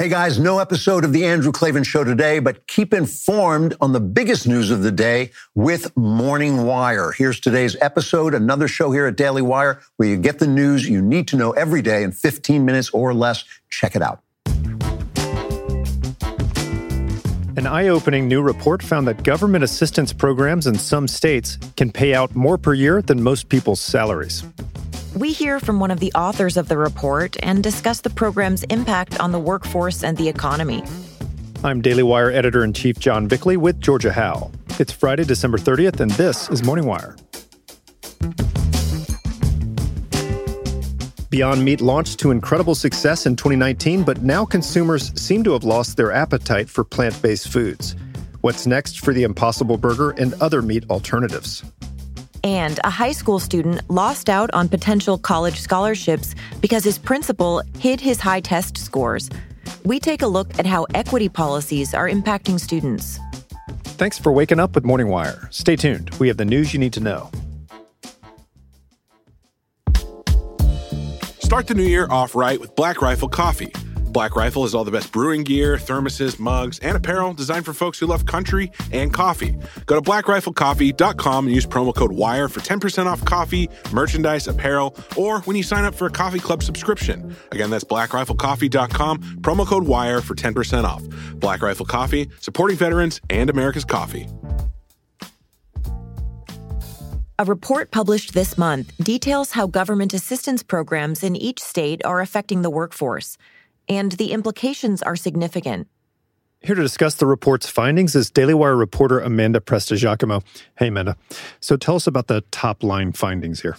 Hey guys, no episode of the Andrew Klavan Show today, but keep informed on the biggest news of the day with Morning Wire. Here's today's episode, another show here at Daily Wire where you get the news you need to know every day in 15 minutes or less. Check it out. An eye opening new report found that government assistance programs in some states can pay out more per year than most people's salaries. We hear from one of the authors of the report and discuss the program's impact on the workforce and the economy. I'm Daily Wire editor in chief John Bickley with Georgia Howe. It's Friday, December 30th, and this is Morning Wire. Beyond Meat launched to incredible success in 2019, but now consumers seem to have lost their appetite for plant based foods. What's next for the Impossible Burger and other meat alternatives? And a high school student lost out on potential college scholarships because his principal hid his high test scores. We take a look at how equity policies are impacting students. Thanks for waking up with Morning Wire. Stay tuned. We have the news you need to know. Start the new year off right with Black Rifle Coffee. Black Rifle has all the best brewing gear, thermoses, mugs, and apparel designed for folks who love country and coffee. Go to blackriflecoffee.com and use promo code WIRE for 10% off coffee, merchandise, apparel, or when you sign up for a coffee club subscription. Again, that's blackriflecoffee.com, promo code WIRE for 10% off. Black Rifle Coffee, supporting veterans and America's coffee. A report published this month details how government assistance programs in each state are affecting the workforce and the implications are significant. Here to discuss the report's findings is Daily Wire reporter Amanda Prestigiacomo. Hey, Amanda. So tell us about the top line findings here.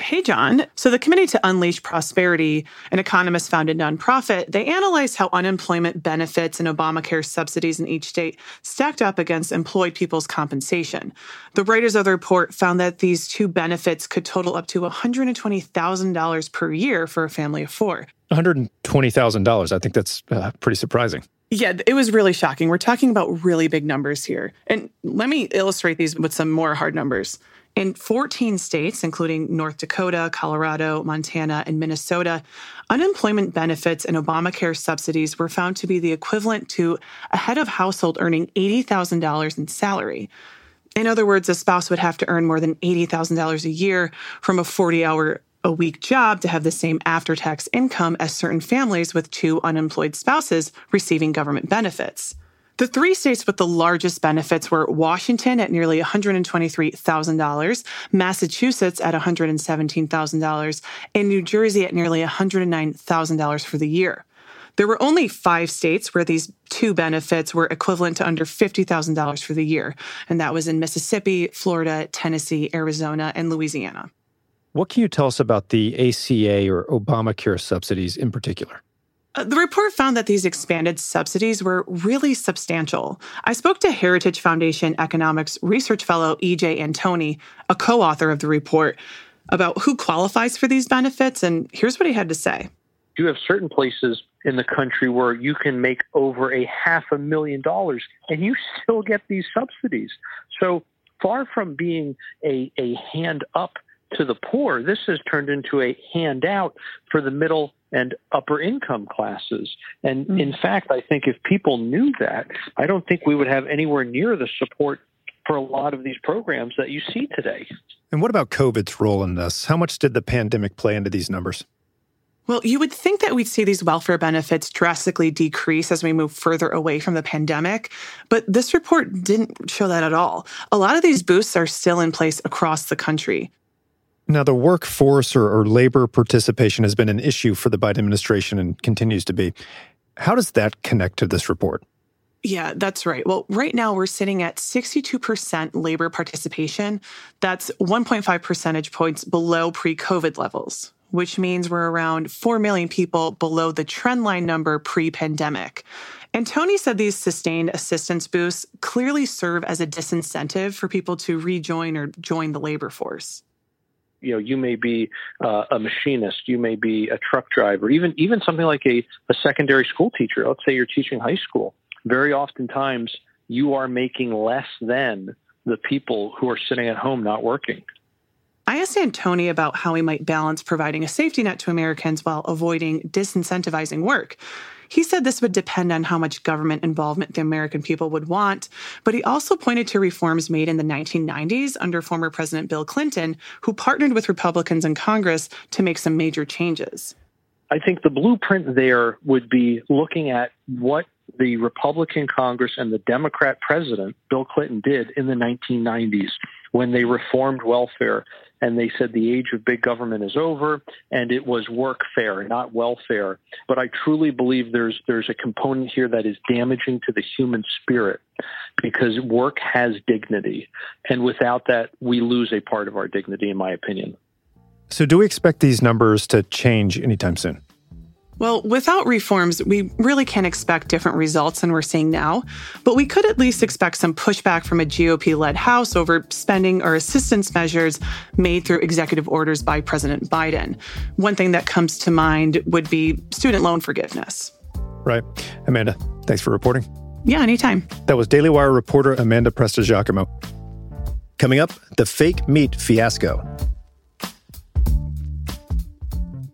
Hey, John. So, the Committee to Unleash Prosperity, an economist founded nonprofit, they analyzed how unemployment benefits and Obamacare subsidies in each state stacked up against employed people's compensation. The writers of the report found that these two benefits could total up to $120,000 per year for a family of four. $120,000. I think that's uh, pretty surprising. Yeah, it was really shocking. We're talking about really big numbers here. And let me illustrate these with some more hard numbers. In 14 states, including North Dakota, Colorado, Montana, and Minnesota, unemployment benefits and Obamacare subsidies were found to be the equivalent to a head of household earning $80,000 in salary. In other words, a spouse would have to earn more than $80,000 a year from a 40 hour a week job to have the same after tax income as certain families with two unemployed spouses receiving government benefits. The three states with the largest benefits were Washington at nearly $123,000, Massachusetts at $117,000, and New Jersey at nearly $109,000 for the year. There were only five states where these two benefits were equivalent to under $50,000 for the year, and that was in Mississippi, Florida, Tennessee, Arizona, and Louisiana. What can you tell us about the ACA or Obamacare subsidies in particular? Uh, the report found that these expanded subsidies were really substantial. I spoke to Heritage Foundation Economics Research Fellow E.J. Antoni, a co author of the report, about who qualifies for these benefits, and here's what he had to say. You have certain places in the country where you can make over a half a million dollars and you still get these subsidies. So far from being a, a hand up to the poor, this has turned into a handout for the middle and upper income classes. And mm. in fact, I think if people knew that, I don't think we would have anywhere near the support for a lot of these programs that you see today. And what about COVID's role in this? How much did the pandemic play into these numbers? Well, you would think that we'd see these welfare benefits drastically decrease as we move further away from the pandemic, but this report didn't show that at all. A lot of these boosts are still in place across the country. Now, the workforce or, or, labor participation has been an issue for the Biden administration and continues to be. How does that connect to this report? Yeah, that's right. Well, right now we're sitting at 62% labor participation. That's 1.5 percentage points below pre COVID levels, which means we're around 4 million people below the trendline number pre pandemic. Antoni said these sustained assistance boosts clearly serve as a disincentive for people to rejoin or join the labor force you know you may be uh, a machinist you may be a truck driver even even something like a, a secondary school teacher. Let's say you're teaching high school. Very oftentimes you are making less than the people who are sitting at home not working. I asked Antoni about how he might balance providing a safety net to Americans while avoiding disincentivizing work. He said this would depend on how much government involvement the American people would want, but he also pointed to reforms made in the 1990s under former President Bill Clinton, who partnered with Republicans in Congress to make some major changes. I think the blueprint there would be looking at what the Republican Congress and the Democrat president, Bill Clinton, did in the 1990s when they reformed welfare and they said the age of big government is over and it was workfare, not welfare. But I truly believe there's there's a component here that is damaging to the human spirit because work has dignity. And without that, we lose a part of our dignity, in my opinion. So, do we expect these numbers to change anytime soon? Well, without reforms, we really can't expect different results than we're seeing now, but we could at least expect some pushback from a GOP led House over spending or assistance measures made through executive orders by President Biden. One thing that comes to mind would be student loan forgiveness. Right. Amanda, thanks for reporting. Yeah, anytime. That was Daily Wire reporter Amanda Prestigiacomo. Coming up, the fake meat fiasco.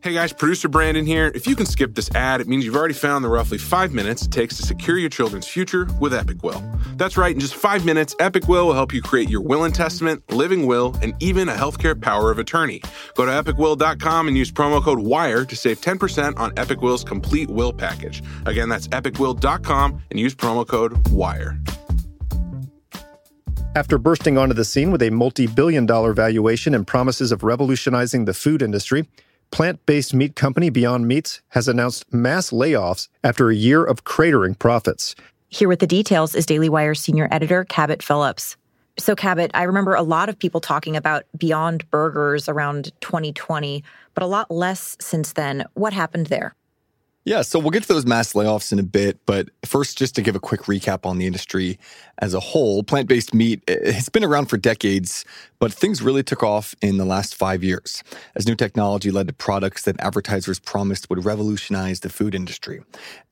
Hey guys, producer Brandon here. If you can skip this ad, it means you've already found the roughly five minutes it takes to secure your children's future with Epic Will. That's right, in just five minutes, Epic Will will help you create your will and testament, living will, and even a healthcare power of attorney. Go to epicwill.com and use promo code WIRE to save 10% on Epic Will's complete will package. Again, that's epicwill.com and use promo code WIRE. After bursting onto the scene with a multi billion dollar valuation and promises of revolutionizing the food industry, plant based meat company Beyond Meats has announced mass layoffs after a year of cratering profits. Here with the details is Daily Wire senior editor Cabot Phillips. So, Cabot, I remember a lot of people talking about Beyond Burgers around 2020, but a lot less since then. What happened there? Yeah, so we'll get to those mass layoffs in a bit, but first, just to give a quick recap on the industry as a whole, plant based meat has been around for decades, but things really took off in the last five years as new technology led to products that advertisers promised would revolutionize the food industry.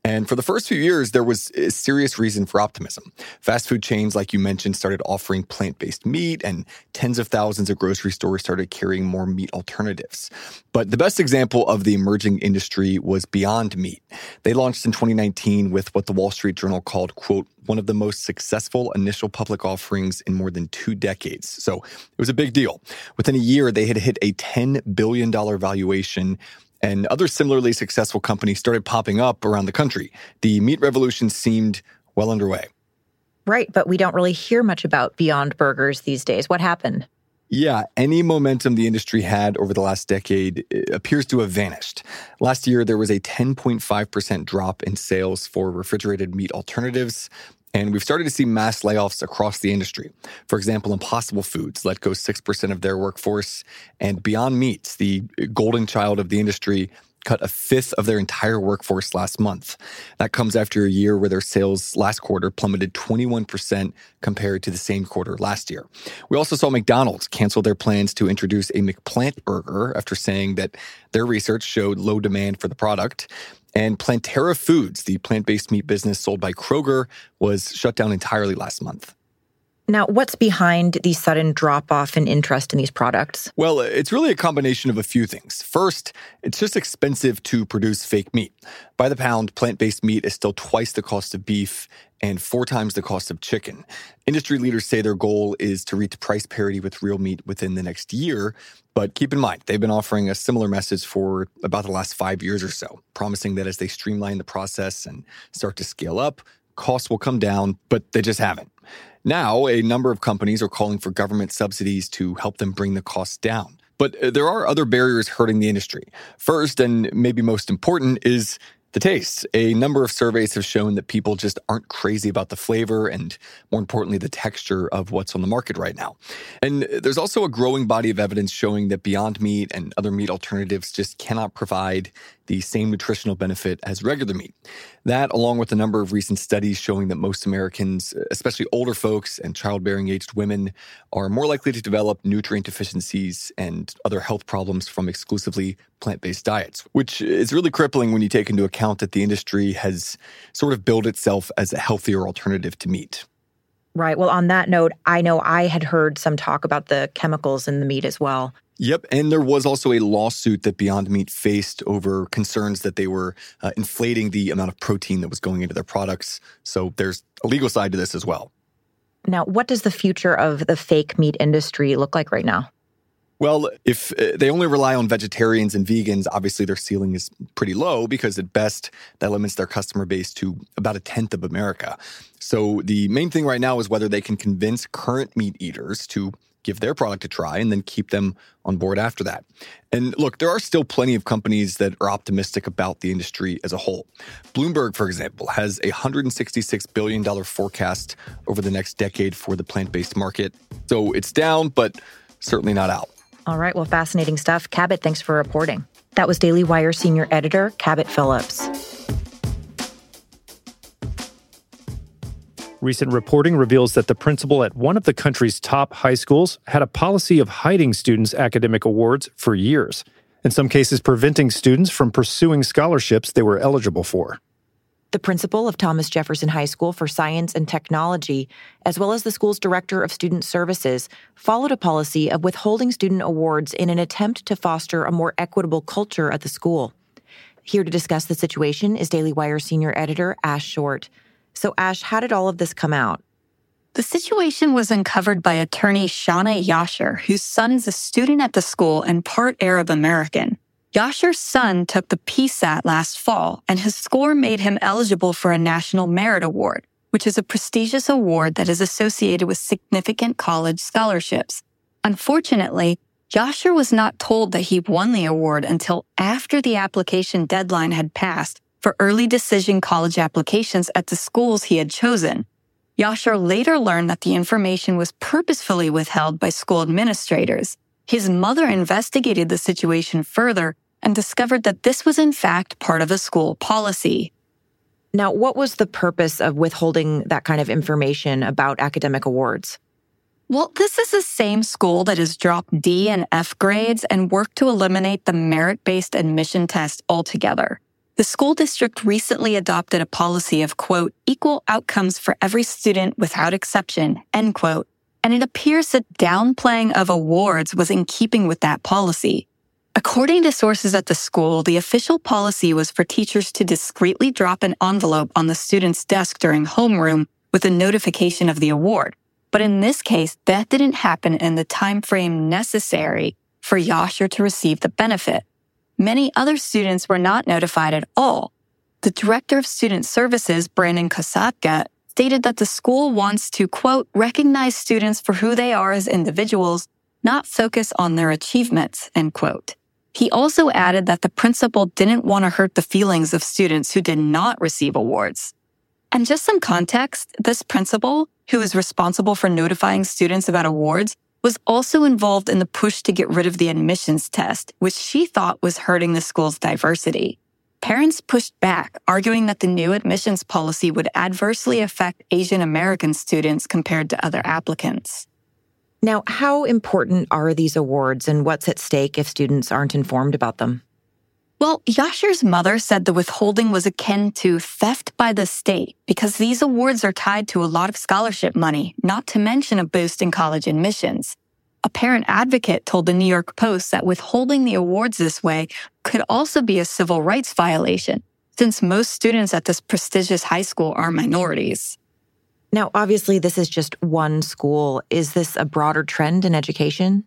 And for the first few years, there was a serious reason for optimism. Fast food chains, like you mentioned, started offering plant based meat, and tens of thousands of grocery stores started carrying more meat alternatives. But the best example of the emerging industry was Beyond Meat. They launched in 2019 with what the Wall Street Journal called, quote, one of the most successful initial public offerings in more than two decades. So it was a big deal. Within a year, they had hit a $10 billion valuation and other similarly successful companies started popping up around the country. The meat revolution seemed well underway. Right, but we don't really hear much about Beyond Burgers these days. What happened? Yeah, any momentum the industry had over the last decade eh, appears to have vanished. Last year, there was a 10.5% drop in sales for refrigerated meat alternatives. And we've started to see mass layoffs across the industry. For example, Impossible Foods let go 6% of their workforce, and Beyond Meats, the golden child of the industry, cut a fifth of their entire workforce last month. That comes after a year where their sales last quarter plummeted 21% compared to the same quarter last year. We also saw McDonald's cancel their plans to introduce a McPlant burger after saying that their research showed low demand for the product. And Planterra Foods, the plant based meat business sold by Kroger, was shut down entirely last month. Now, what's behind the sudden drop off in interest in these products? Well, it's really a combination of a few things. First, it's just expensive to produce fake meat. By the pound, plant based meat is still twice the cost of beef and four times the cost of chicken. Industry leaders say their goal is to reach price parity with real meat within the next year. But keep in mind, they've been offering a similar message for about the last five years or so, promising that as they streamline the process and start to scale up, costs will come down, but they just haven't. Now, a number of companies are calling for government subsidies to help them bring the costs down. But uh, there are other barriers hurting the industry. First, and maybe most important, is the taste. A number of surveys have shown that people just aren't crazy about the flavor and, more importantly, the texture of what's on the market right now. And there's also a growing body of evidence showing that Beyond Meat and other meat alternatives just cannot provide the same nutritional benefit as regular meat. That, along with a number of recent studies showing that most Americans, especially older folks and childbearing aged women, are more likely to develop nutrient deficiencies and other health problems from exclusively plant based diets, which is really crippling when you take into account that the industry has sort of built itself as a healthier alternative to meat. Right. Well, on that note, I know I had heard some talk about the chemicals in the meat as well. Yep. And there was also a lawsuit that Beyond Meat faced over concerns that they were uh, inflating the amount of protein that was going into their products. So there's a legal side to this as well. Now, what does the future of the fake meat industry look like right now? Well, if uh, they only rely on vegetarians and vegans, obviously their ceiling is pretty low because at best that limits their customer base to about a tenth of America. So the main thing right now is whether they can convince current meat eaters to give their product a try and then keep them on board after that. And look, there are still plenty of companies that are optimistic about the industry as a whole. Bloomberg, for example, has a $166 billion forecast over the next decade for the plant based market. So it's down, but certainly not out. All right. Well, fascinating stuff. Cabot, thanks for reporting. That was Daily Wire senior editor Cabot Phillips. Recent reporting reveals that the principal at one of the country's top high schools had a policy of hiding students' academic awards for years, in some cases, preventing students from pursuing scholarships they were eligible for the principal of Thomas Jefferson High School for Science and Technology, as well as the school's director of student services, followed a policy of withholding student awards in an attempt to foster a more equitable culture at the school. Here to discuss the situation is Daily Wire senior editor Ash Short. So, Ash, how did all of this come out? The situation was uncovered by attorney Shawna Yashar, whose son is a student at the school and part Arab American. Yashar's son took the PSAT last fall, and his score made him eligible for a National Merit Award, which is a prestigious award that is associated with significant college scholarships. Unfortunately, Yashar was not told that he won the award until after the application deadline had passed for early decision college applications at the schools he had chosen. Yashar later learned that the information was purposefully withheld by school administrators. His mother investigated the situation further and discovered that this was in fact part of a school policy. Now, what was the purpose of withholding that kind of information about academic awards? Well, this is the same school that has dropped D and F grades and worked to eliminate the merit based admission test altogether. The school district recently adopted a policy of, quote, equal outcomes for every student without exception, end quote. And it appears that downplaying of awards was in keeping with that policy. According to sources at the school, the official policy was for teachers to discreetly drop an envelope on the student's desk during homeroom with a notification of the award. But in this case, that didn't happen in the time frame necessary for Yashar to receive the benefit. Many other students were not notified at all. The director of student services, Brandon Kosatka, stated that the school wants to, quote, recognize students for who they are as individuals, not focus on their achievements, end quote. He also added that the principal didn't want to hurt the feelings of students who did not receive awards. And just some context, this principal, who is responsible for notifying students about awards, was also involved in the push to get rid of the admissions test, which she thought was hurting the school's diversity. Parents pushed back, arguing that the new admissions policy would adversely affect Asian American students compared to other applicants. Now, how important are these awards and what's at stake if students aren't informed about them? Well, Yashar's mother said the withholding was akin to theft by the state because these awards are tied to a lot of scholarship money, not to mention a boost in college admissions. A parent advocate told the New York Post that withholding the awards this way could also be a civil rights violation, since most students at this prestigious high school are minorities. Now, obviously, this is just one school. Is this a broader trend in education?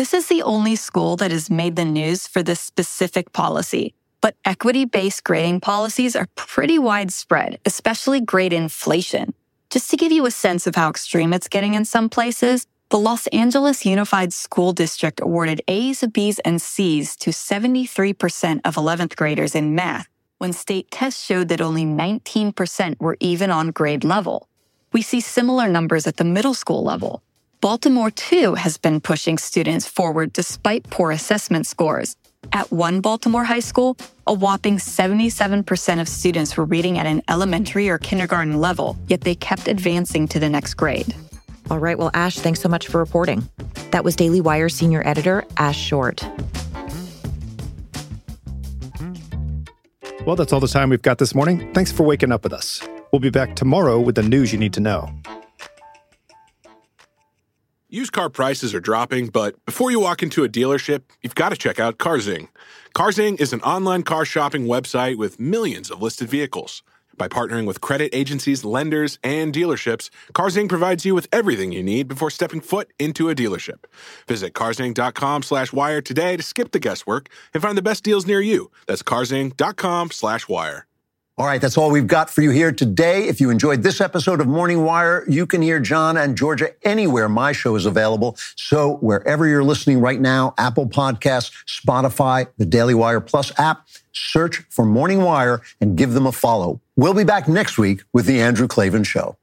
This is the only school that has made the news for this specific policy. But equity based grading policies are pretty widespread, especially grade inflation. Just to give you a sense of how extreme it's getting in some places, the Los Angeles Unified School District awarded A's, B's, and C's to 73% of 11th graders in math, when state tests showed that only 19% were even on grade level. We see similar numbers at the middle school level. Baltimore, too, has been pushing students forward despite poor assessment scores. At one Baltimore high school, a whopping 77% of students were reading at an elementary or kindergarten level, yet they kept advancing to the next grade. All right, well, Ash, thanks so much for reporting. That was Daily Wire senior editor Ash Short. Well, that's all the time we've got this morning. Thanks for waking up with us. We'll be back tomorrow with the news you need to know. Used car prices are dropping, but before you walk into a dealership, you've got to check out Carzing. Carzing is an online car shopping website with millions of listed vehicles. By partnering with credit agencies, lenders, and dealerships, Carzing provides you with everything you need before stepping foot into a dealership. Visit carzing.com slash wire today to skip the guesswork and find the best deals near you. That's carzing.com slash wire. All right, that's all we've got for you here today. If you enjoyed this episode of Morning Wire, you can hear John and Georgia anywhere my show is available. So wherever you're listening right now, Apple Podcasts, Spotify, the Daily Wire Plus app, search for Morning Wire and give them a follow. We'll be back next week with the Andrew Klavan Show.